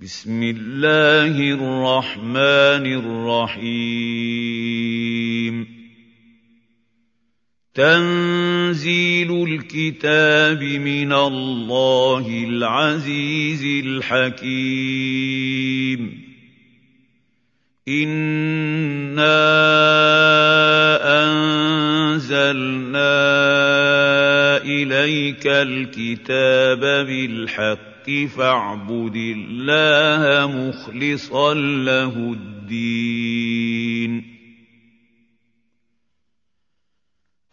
بسم الله الرحمن الرحيم. تنزيل الكتاب من الله العزيز الحكيم. إنا أنزلنا إليك الكتاب بالحق. فاعبد الله مخلصا له الدين.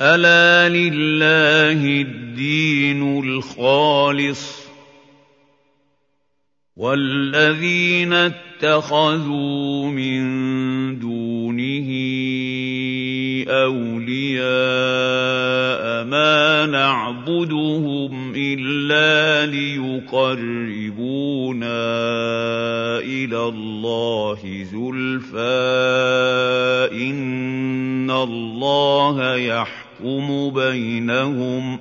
ألا لله الدين الخالص؟ والذين اتخذوا من دونه أولياء ما نعبدهم الا ليقربونا إلى الله زلفى إن الله يحكم بينهم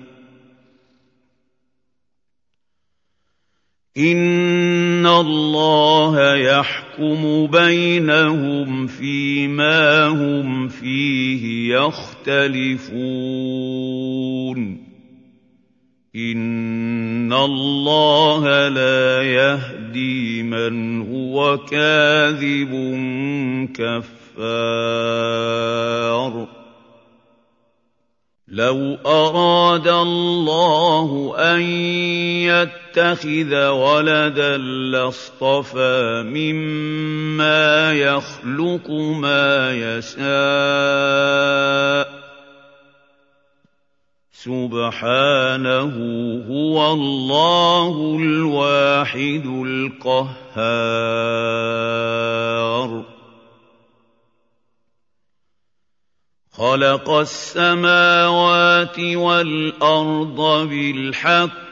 إن الله يحكم بينهم فيما هم فيه يختلفون ان الله لا يهدي من هو كاذب كفار لو اراد الله ان يتخذ ولدا لاصطفى مما يخلق ما يشاء سبحانه هو الله الواحد القهار. خلق السماوات والأرض بالحق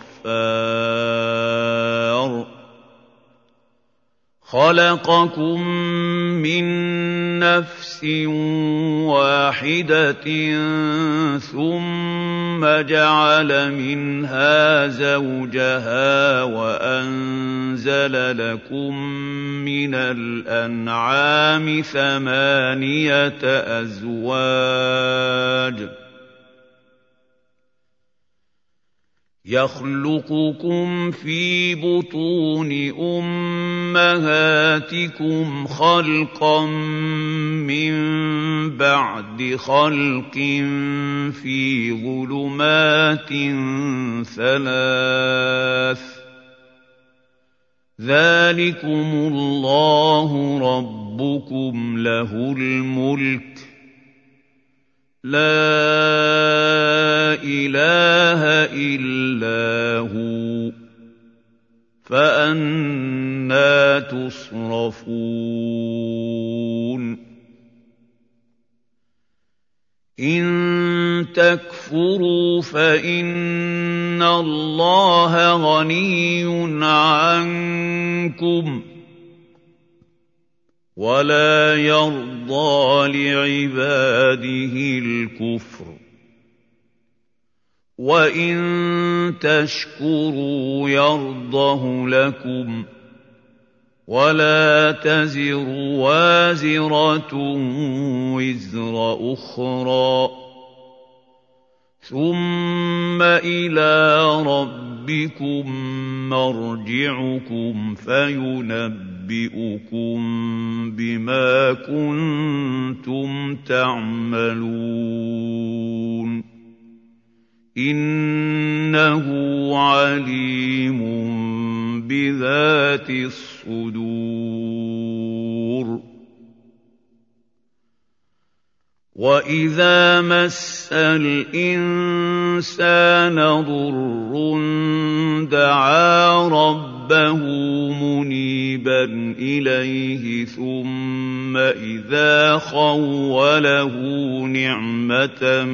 الغفار. خلقكم من نفس واحدة ثم جعل منها زوجها وأنزل لكم من الأنعام ثمانية أزواج. يخلقكم في بطون أمهاتكم خلقا من بعد خلق في ظلمات ثلاث ذلكم الله ربكم له الملك لا فانا تصرفون. إن تكفروا فإن الله غني عنكم ولا يرضى لعباده الكفر. وان تشكروا يرضه لكم ولا تزر وازره وزر أخرى ثم إلى ربكم مرجعكم فينبئ يُنَبِّئُكُم بِمَا كُنتُمْ تَعْمَلُونَ إِنَّهُ عَلِيمٌ بِذَاتِ الصُّدُورِ. وَإِذَا مَسَّ الْإِنسَانَ ضر دعا ربه منيبا إليه ثم إذا خوله نعمة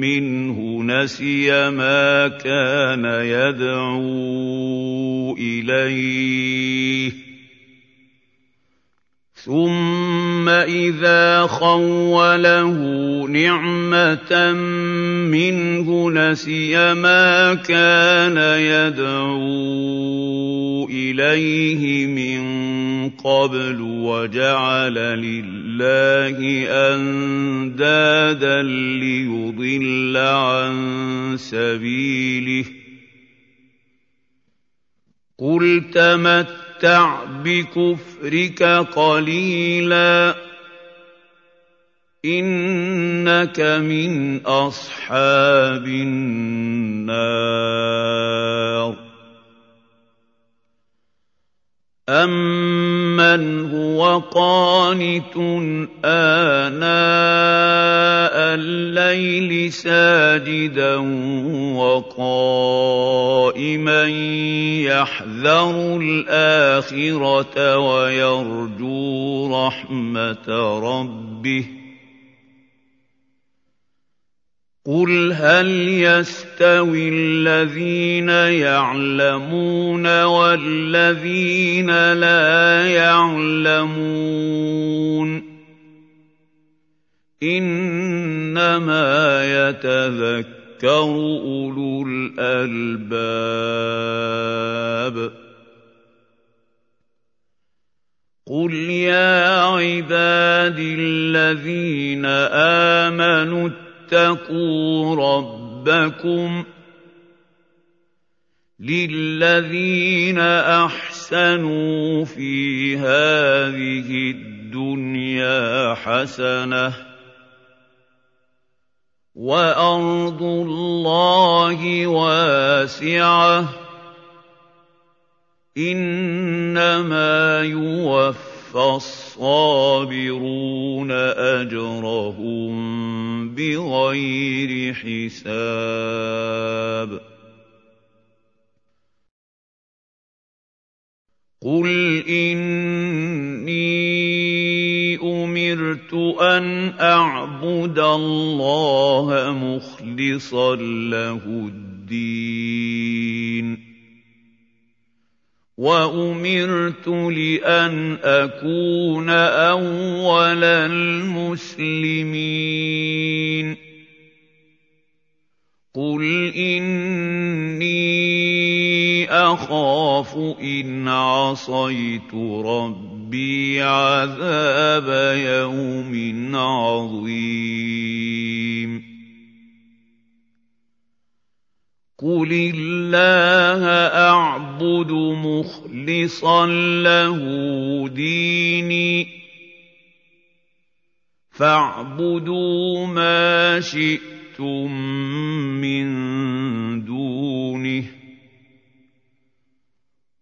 منه نسي ما كان يدعو إليه ثم إذا خوله نعمة منه نسي ما كان يدعو إليه من قبل وجعل لله أندادا ليضل عن سبيله. قل تمت تَمَتَّعْ بِكُفْرِكَ قَلِيلًا إِنَّكَ مِنْ أَصْحَابِ النَّارِ. أَمَّنْ هُوَ قَانِتٌ آنَاءَ اللَّيْلِ سَاجِدًا وَقَائِمًا يَحْذَرُ الْآخِرَةَ وَيَرْجُو رَحْمَةَ رَبِّهِ قُلْ هَلْ يَسْتَوِي الَّذِينَ يَعْلَمُونَ وَالَّذِينَ لَا يَعْلَمُونَ إِنَّمَا يَتَذَكَّرُ أُولُو الْأَلْبَابِ قُلْ يَا عِبَادِي الَّذِينَ آمَنُوا اتقوا ربكم للذين أحسنوا في هذه الدنيا حسنة وأرض الله واسعة إنما يوفى الصابرون أجرهم بغير حساب. قل اني امرت ان اعبد الله مخلصا له الدين. وَأُمِرْتُ لِأَنْ أَكُونَ أَوَّلَ الْمُسْلِمِينَ. قُلْ إِنِّي أَخَافُ إِنْ عَصَيْتُ رَبِّي عَذَابَ يَوْمٍ عَظِيمٍ. قُلِ اللَّهَ أَعْبُدُ مُخْلِصًا لَّهُ دِينِي فَاعْبُدُوا مَا شِئْتُم مِّن دُونِهِ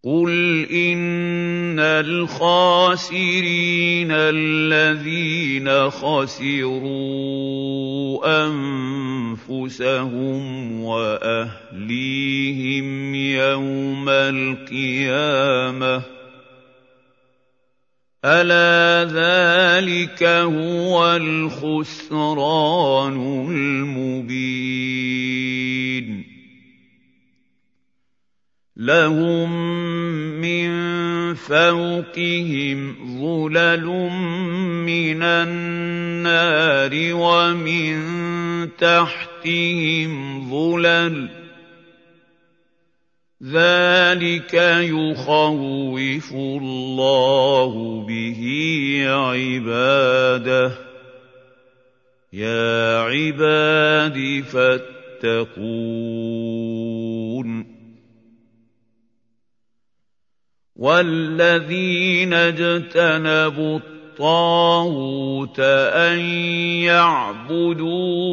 قُلْ إِنَّ الْخَاسِرِينَ الَّذِينَ خَسِرُوا أَنفُسَهُمْ وَأَهْلِيهِمْ يَوْمَ الْقِيَامَةِ أَلَا ذَٰلِكَ هُوَ الْخُسْرَانُ الْمُبِينُ لَهُم مِّن فَوْقِهِمْ ظُلَلٌ مِّنَ النَّارِ وَمِن تَحْتِهِمْ ظُلَلٌ ۚ ذَٰلِكَ يُخَوِّفُ اللَّهُ بِهِ عِبَادَهُ ۚ يَا عِبَادِ فَاتَّقُونِ وَالَّذِينَ اجْتَنَبُوا الطَّاغُوتَ أَن يَعْبُدُوهَا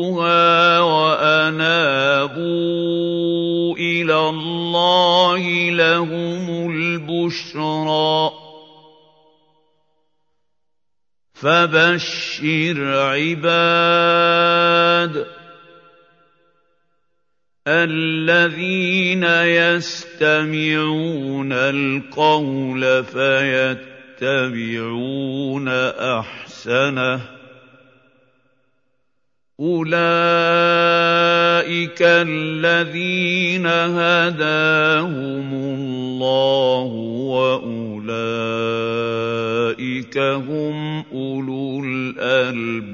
وَأَنَابُوا إِلَى اللَّهِ لَهُمُ الْبُشْرَىٰ ۚ فَبَشِّرْ عِبَادِ الَّذِينَ يَسْتَمِعُونَ الْقَوْلَ فَيَتَّبِعُونَ أَحْسَنَهُ ۚ أُولَٰئِكَ الَّذِينَ هَدَاهُمُ اللَّهُ ۖ وَأُولَٰئِكَ هُمْ أُولُو الْأَلْبَابِ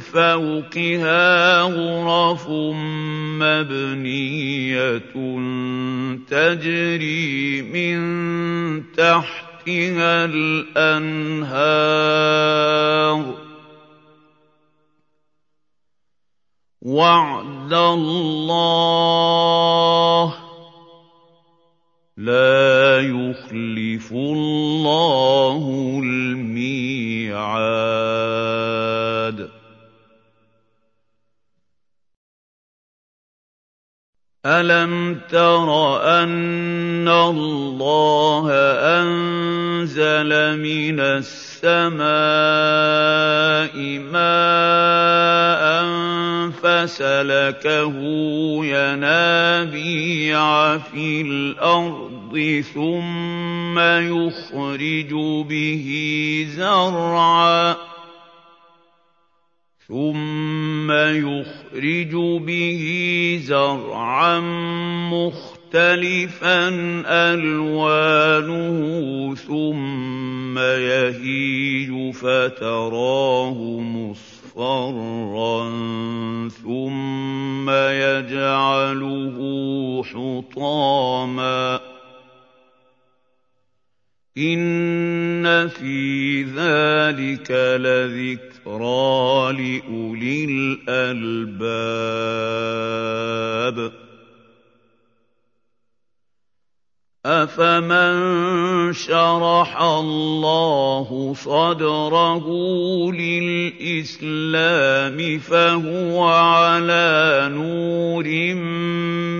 فَوْقِهَا غُرَفٌ مَّبْنِيَّةٌ تَجْرِي مِن تَحْتِهَا الْأَنْهَارُ ۖ. وَعْدَ اللَّهِ ۖ لَا يُخْلِفُ اللَّهُ الْمِيعَادَ. أَلَمْ تَرَ أَنَّ اللَّهَ أَنزَلَ مِنَ السَّمَاءِ مَاءً فَسَلَكَهُ يَنَابِيعَ فِي الْأَرْضِ ثُمَّ يُخْرِجُ بِهِ زَرْعًا مُّخْتَلِفًا أَلْوَانُهُ ثُمَّ يَهِيجُ فَتَرَاهُ مُصْفَرًّا ثُمَّ يَجْعَلُهُ حُطَامًا ۚ إِنَّ فِي ذَٰلِكَ لَذِكْرَىٰ لِأُولِي الْأَلْبَابِ. أَفَمَن شَرَحَ اللَّهُ صَدْرَهُ لِلْإِسْلَامِ فَهُوَ عَلَىٰ نُورٍ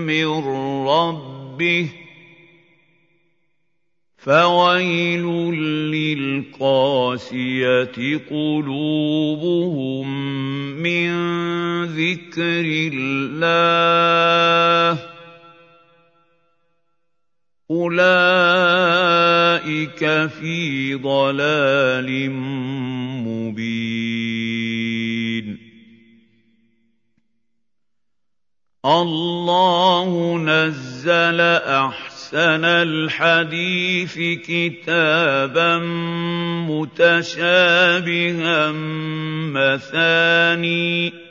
مِّن رَّبِّهِ ۚ. فَوَيْلٌ لِّلْقَاسِيَةِ قُلُوبُهُم مِّن ذِكْرِ اللَّهِ ۚ أُولَٰئِكَ فِي ضَلَالٍ مُّبِينٍ. اللَّهُ نَزَّلَ أَحْسَنَ الْحَدِيثِ كِتَابًا مُّتَشَابِهًا مَّثَانِيَ.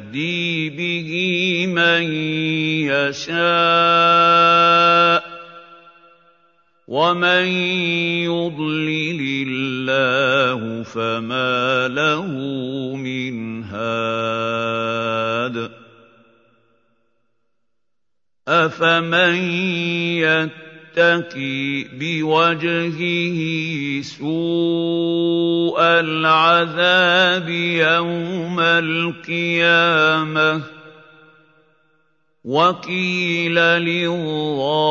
بِهِ مَن يَشَاءُ ۚ وَمَن يُضْلِلِ اللَّهُ فَمَا لَهُ مِنْ هَادٍ أَفَمَن يَتَّقِي بِوَجْهِهِ سُوءَ الْعَذَابِ يَوْمَ الْقِيَامَةِ ۚ وَقِيلَ لِلظَّالِمِينَ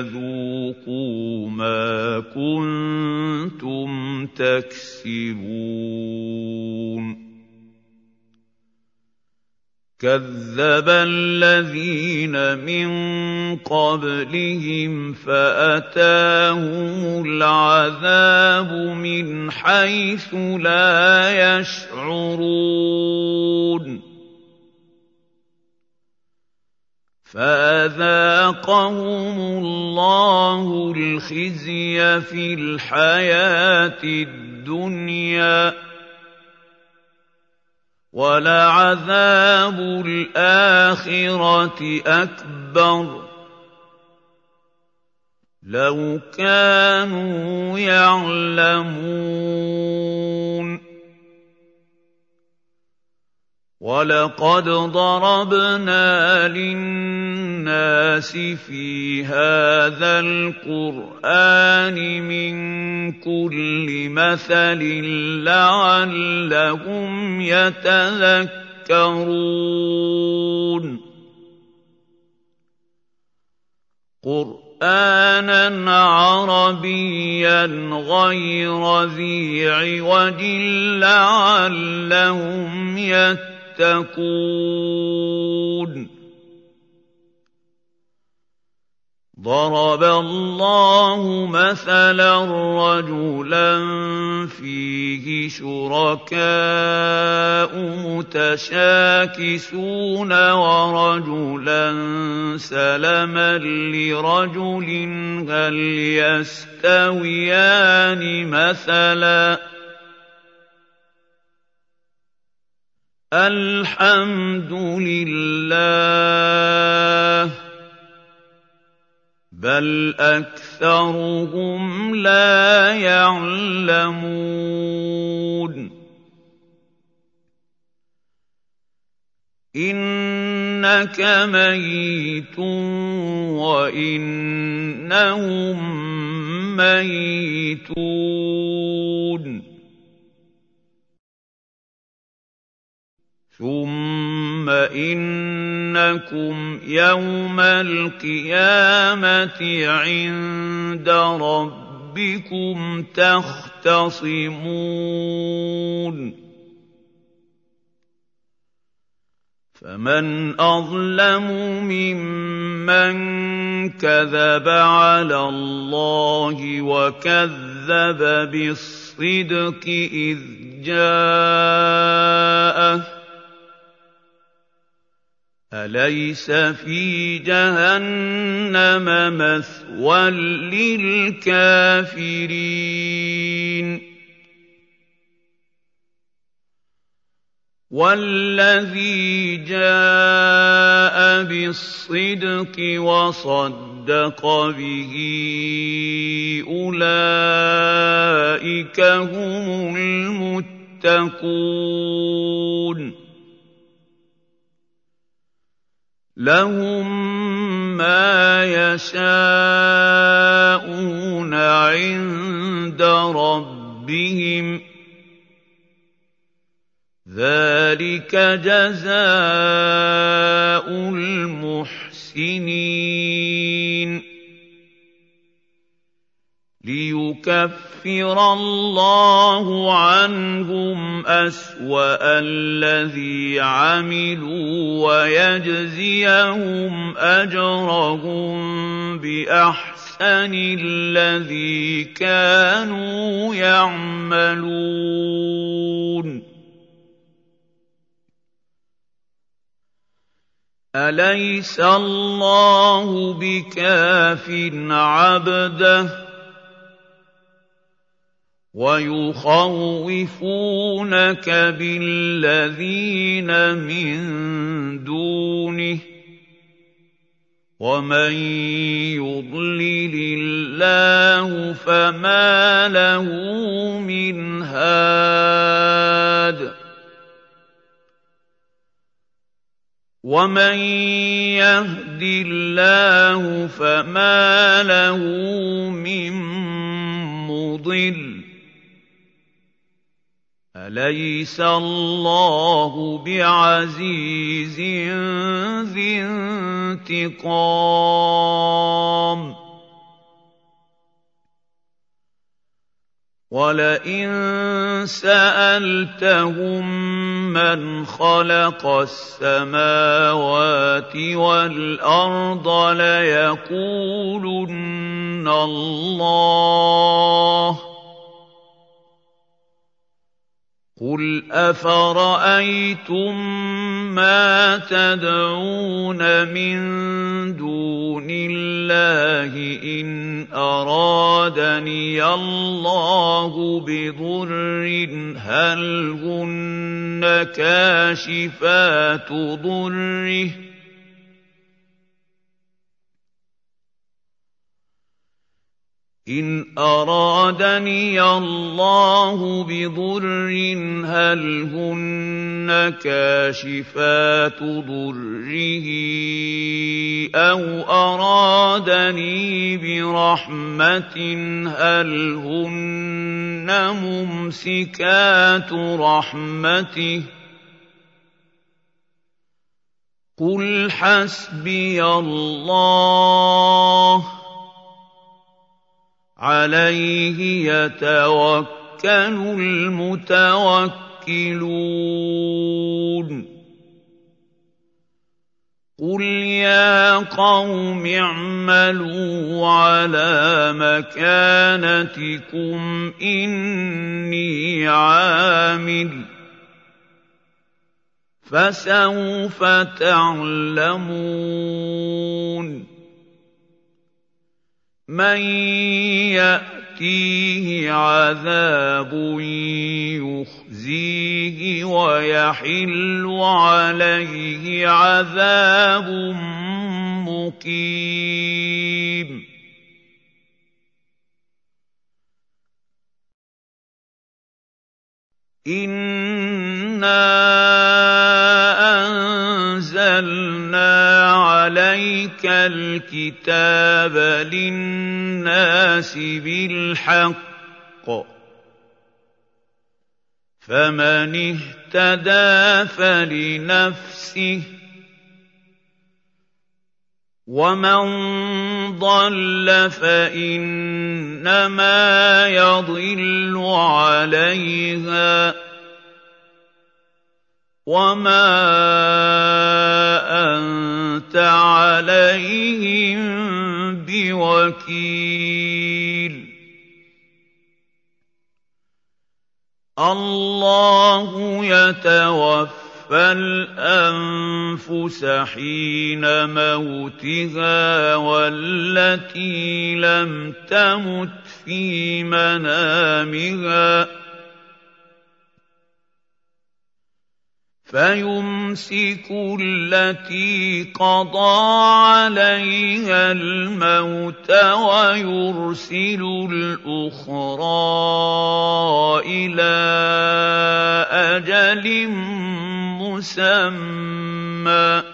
ذُوقُوا مَا كُنتُمْ تَكْسِبُونَ كَذَّبَ الَّذِينَ مِن قَبْلِهِمْ فَأَتَاهُمُ الْعَذَابُ مِنْ حَيْثُ لَا يَشْعُرُونَ. فَأَذَاقَهُمُ اللَّهُ الْخِزْيَ فِي الْحَيَاةِ الدُّنْيَا ۖ. ولعذاب الآخرة أكبر. لو كانوا يعلمون. وَلَقَدْ ضَرَبْنَا لِلنَّاسِ فِي هَٰذَا الْقُرْآنِ مِن كُلِّ مَثَلٍ لَّعَلَّهُمْ يَتَذَكَّرُونَ. قُرْآنًا عَرَبِيًّا غَيْرَ ذِي عِوَجٍ لَّعَلَّهُمْ يَتَّقُونَ. ضرب الله مثلا رجلا فيه شركاء متشاكسون ورجلا سلما لرجل هل يستويان مثلا الحمد لله بل اكثرهم لا يعلمون انك ميت وانهم ميتون ثم انكم يوم القيامه عند ربكم تختصمون فمن اظلم ممن كذب على الله وكذب بالصدق اذ جاءه أليس في جهنم مثوى للكافرين؟ والذي جاء بالصدق وصدق به أولئك هم المتقون. لهم ما يشاءون عند ربهم ذلك جزاء المحسنين ليكفر الله عنهم أسوأ الذي عملوا ويجزيهم أجرهم بأحسن الذي كانوا يعملون. أليس الله بكاف عبده؟ ويخوفونك بالذين من دونه ومن يضلل الله فما له من هاد ومن يهد الله فما له من مضل أليس الله بعزيز ذي انتقام؟ ولئن سألتهم من خلق السماوات والأرض ليقولن الله قُلْ أَفَرَأَيْتُم مَّا تَدْعُونَ مِن دُونِ اللَّهِ إِنْ أَرَادَنِيَ اللَّهُ بِضُرٍّ هَلْ هُنَّ كَاشِفَاتُ ضُرِّهِ ۖ إِنْ أَرَادَنِيَ اللَّهُ بِضُرٍّ هَلْ هُنَّ كَاشِفَاتُ ضُرِّهِ أَوْ أَرَادَنِي بِرَحْمَةٍ هَلْ هُنَّ مُمْسِكَاتُ رَحْمَتِهِ ۚ قُلْ حَسْبِيَ اللَّهُ ۖ عَلَيْهِ يَتَوَكَّلُ الْمُتَوَكِّلُونَ. قُلْ يَا قَوْمِ اعْمَلُوا عَلَىٰ مَكَانَتِكُمْ إِنِّي عَامِلٌ ۖ. فَسَوْفَ تَعْلَمُونَ. مَن يَأْتِيهِ عَذَابٌ يُخْزِيهِ وَيَحِلُّ عَلَيْهِ عَذَابٌ مُّقِيمٌ إِنَّا أَنزَلْنَا عَلَيْكَ الْكِتَابَ لِلنَّاسِ بِالْحَقِّ ۖ فَمَنِ اهْتَدَىٰ فَلِنَفْسِهِ ۖ وَمَن ضَلَّ فَإِنَّمَا يَضِلُّ عَلَيْهَا ۖ وَمَا أَنتَ عَلَيْهِم بِوَكِيلٍ. اللَّهُ يَتَوَفَّى الْأَنفُسَ حِينَ مَوْتِهَا وَالَّتِي لَمْ تَمُتْ فِي مَنَامِهَا ۖ. فَيُمْسِكُ الَّتِي قَضَىٰ عَلَيْهَا الْمَوْتَ وَيُرْسِلُ الْأُخْرَىٰ إِلَىٰ أَجَلٍ مُّسَمًّى ۚ.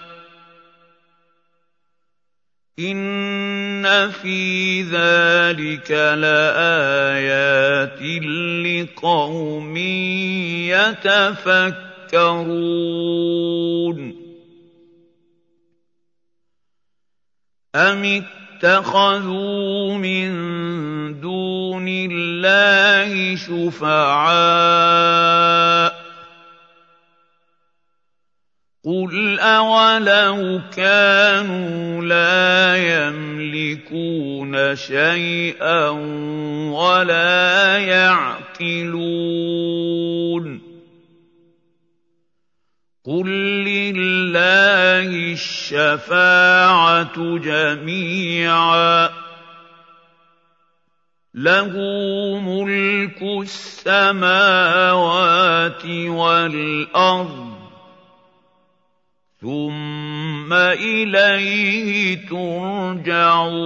إِنَّ فِي ذَٰلِكَ لَآيَاتٍ لِّقَوْمٍ يَتَفَكَّرُونَ تَذَكَّرُونَ أَمِ اتَّخَذُوا مِن دُونِ اللَّهِ شُفَعَاءَ ۚ قُلْ أَوَلَوْ كَانُوا لَا يَمْلِكُونَ شَيْئًا وَلَا يَعْقِلُونَ قُل لِّلَّهِ الشَّفَاعَةُ جَمِيعًا ۖ لَّهُ مُلْكُ السَّمَاوَاتِ وَالْأَرْضِ ۖ ثُمَّ إِلَيْهِ تُرْجَعُونَ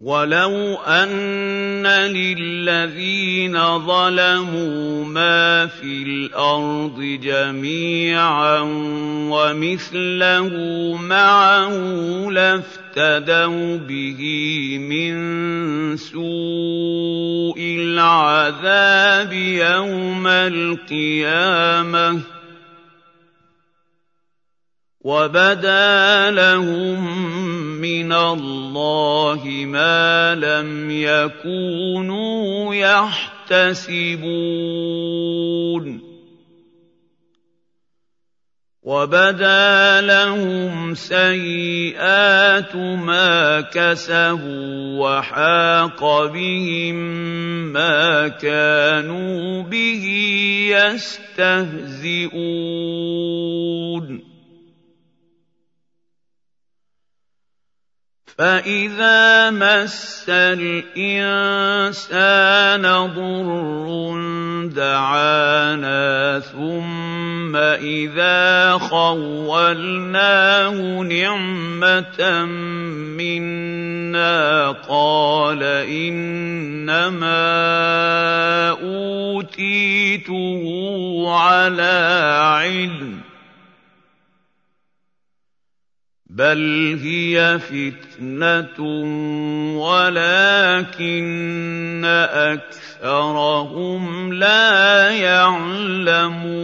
ولو أن للذين ظلموا ما في الأرض جميعا ومثله معه لافتدوا به من سوء العذاب يوم القيامة. وبدا لهم من الله ما لم يكونوا يحتسبون وبدا لهم سيئات ما كسبوا وحاق بهم ما كانوا به يستهزئون فإذا مس الإنسان ضر دعانا ثم إذا خولناه نعمة منا قال إنما أوتيته على علم بل هي فتنه ولكن اكثرهم لا يعلمون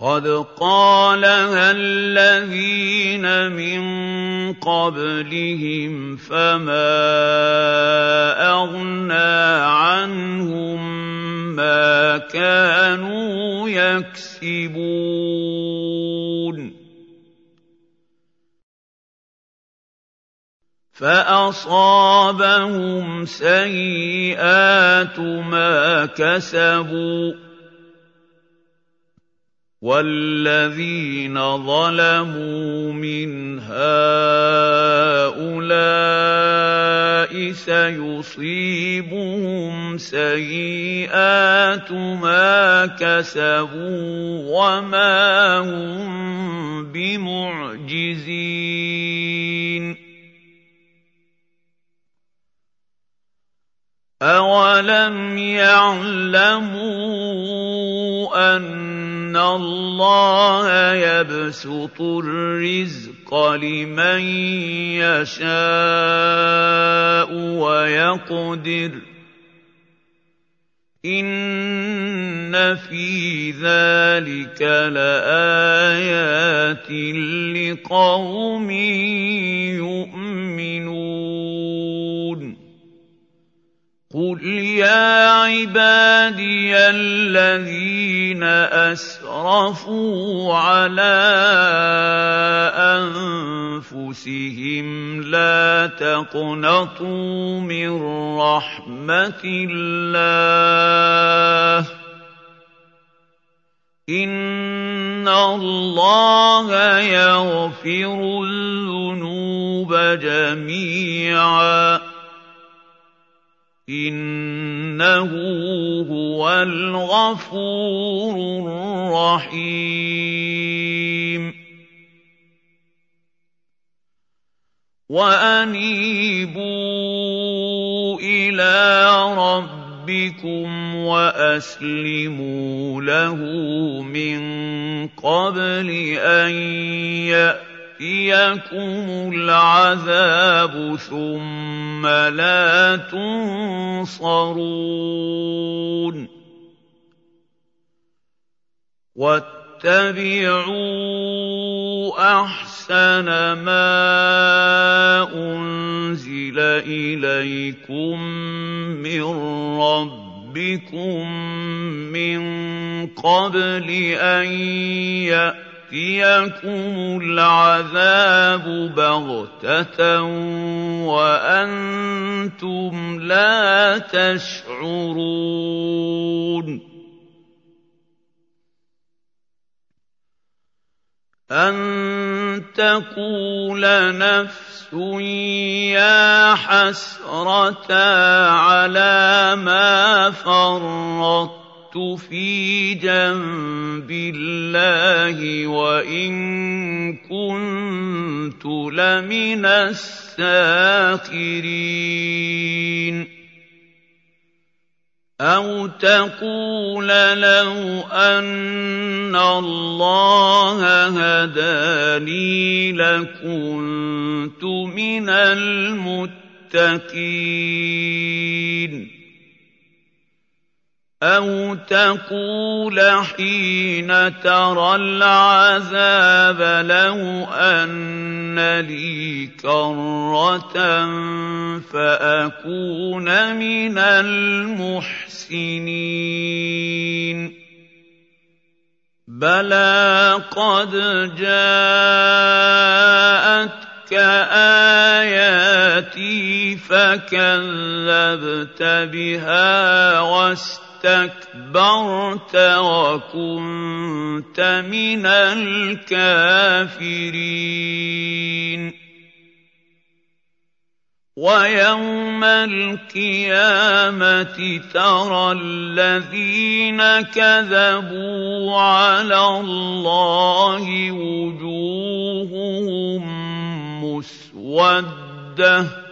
قد قالها الذين من قبلهم فما اغنى عنهم ما كانوا يكسبون فاصابهم سيئات ما كسبوا والذين ظلموا من هؤلاء سيصيبهم سيئات ما كسبوا وما هم بمعجزين أَوَلَمْ يَعْلَمُوا أَنَّ اللَّهَ يَبْسُطُ الرِّزْقَ لِمَن يَشَاءُ وَيَقْدِرُ ۚ. إِنَّ فِي ذَٰلِكَ لَآيَاتٍ لِّقَوْمٍ يُؤْمِنُونَ قُلْ يَا عِبَادِيَ الَّذِينَ أَسْرَفُوا عَلَىٰ أَنفُسِهِمْ لَا تَقْنَطُوا مِن رَّحْمَةِ اللَّهِ ۚ إِنَّ اللَّهَ يَغْفِرُ الذُّنُوبَ جَمِيعًا إِنَّهُ هُوَ الْغَفُورُ الرَّحِيمُ وَأَنِيبُوا إِلَىٰ رَبِّكُمْ وَأَسْلِمُوا لَهُ مِن قَبْلِ أَن يَأْتِيَ يَأْتِيَكُمُ الْعَذَابُ ثُمَّ لَا تُنصَرُونَ وَاتَّبِعُوا أَحْسَنَ مَا أُنزِلَ إِلَيْكُم مِّن رَّبِّكُم مِّن قَبْلِ أَن يَأْتِيَ ياتيكم العذاب بغته وأنتم لا تشعرون ان تقول نفس يا حسره على ما فرطت في جنب الله وإن كنت لمن الساخرين. أو تقول لو أن الله هداني لكنت من المتقين. أَوْ تَقُولَ حِينَ تَرَى الْعَذَابَ لَوْ أَنَّ لِي كَرَّةً فَأَكُونَ مِنَ الْمُحْسِنِينَ بَلَىٰ قَدْ جَاءَتْكَ آيَاتِي فَكَذَّبْتَ بِهَا وَاسْتَكْبَرْتَ اسْتَكْبَرْتَ وَكُنتَ مِنَ الْكَافِرِينَ. وَيَوْمَ الْقِيَامَةِ تَرَى الَّذِينَ كَذَبُوا عَلَى اللَّهِ وُجُوهُهُم مُّسْوَدَّةٌ.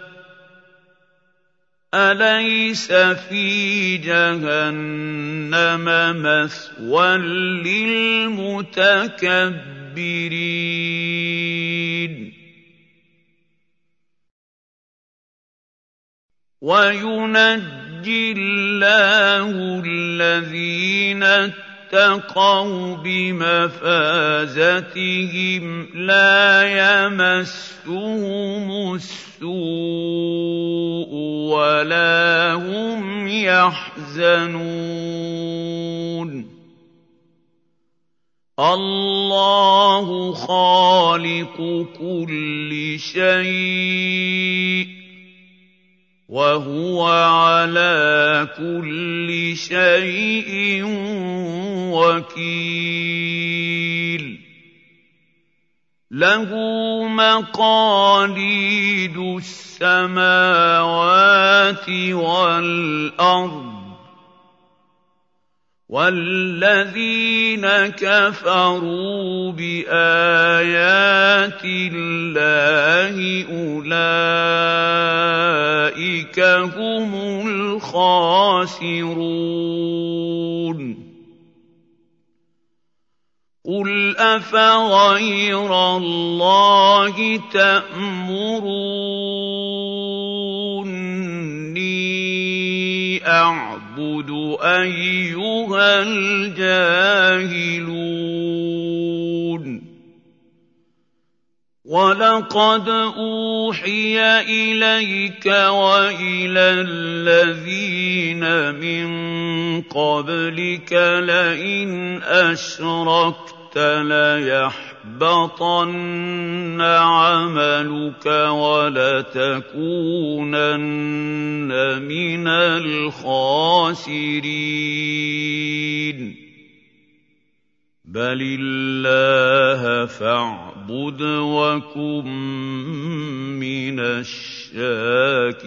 أَلَيْسَ فِي جَهَنَّمَ مَثْوًى لِّلْمُتَكَبِّرِينَ؟ وَيُنَجِّي اللَّهُ الَّذِينَ اتَّقَوْا بِمَفَازَتِهِمْ لَا يَمَسُّهُمُ السُّوءُ وَلَا هُمْ يَحْزَنُونَ. اللَّهُ خَالِقُ كُلِّ شَيْءٍ. وَهُوَ عَلَىٰ كُلِّ شَيْءٍ وَكِيلٌ. لَّهُ مَقَالِيدُ السَّمَاوَاتِ وَالْأَرْضِ وَالَّذِينَ كَفَرُوا بِآيَاتِ اللَّهِ أُولَٰئِكَ هُمُ الْخَاسِرُونَ قُلْ أَفَغَيْرَ اللَّهِ تَأْمُرُونِّي أَعْبُدُ أَيُّهَا الْجَاهِلُونَ وَلَقَدْ أُوحِيَ إِلَيْكَ وَإِلَى الَّذِينَ مِن قَبْلِكَ لَئِنْ أَشْرَكْتَ لَيَحْبَطَنَّ عَمَلُكَ وَلَتَكُونَنَّ مِنَ الْخَاسِرِينَ بَلِ اللَّهَ فَاعْبُدْ وَكُن مِّنَ الشَّاكِرِينَ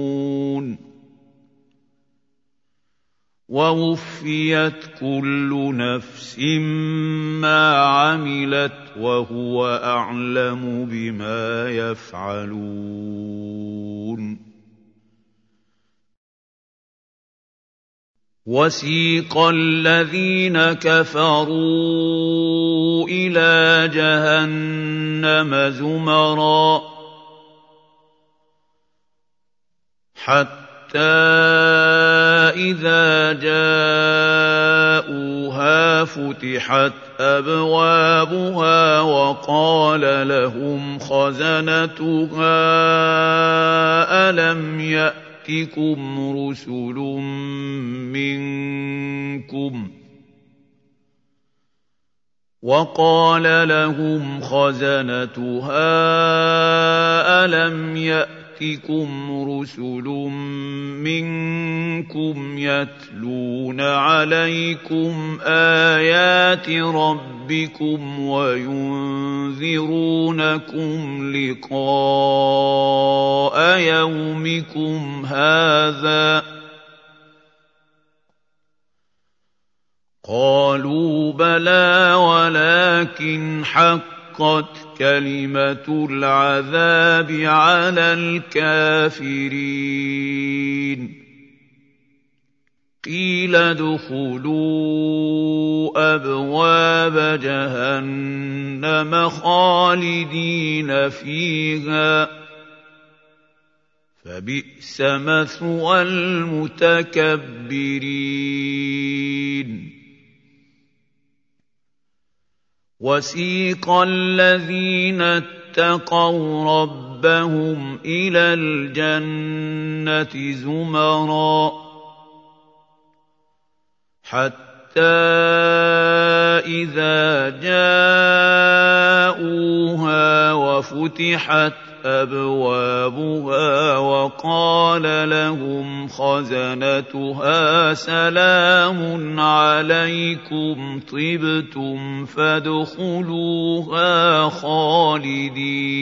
ووفيت كل نفس ما عملت وهو أعلم بما يفعلون. وسيق الذين كفروا إلى جهنم زمرا حتى إذا جاءوها فتحت أبوابها وقال لهم خزنتها ألم يأتكم رسل منكم وقال لهم خزنتها ألم يأتكم يأتكم رسل منكم يتلون عليكم آيات ربكم وينذرونكم لقاء يومكم هذا قالوا بلى ولكن حقت كلمة العذاب على الكافرين. قيل ادخلوا أبواب جهنم خالدين فيها. فبئس مثوى المتكبرين. وسيق الذين اتقوا ربهم إلى الجنة زمرا حتى إذا جاءوها وفتحت أبوابها وقال لهم خزنتها سلام عليكم طبتم فادخلوها خالدين.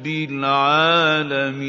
رب العالمين.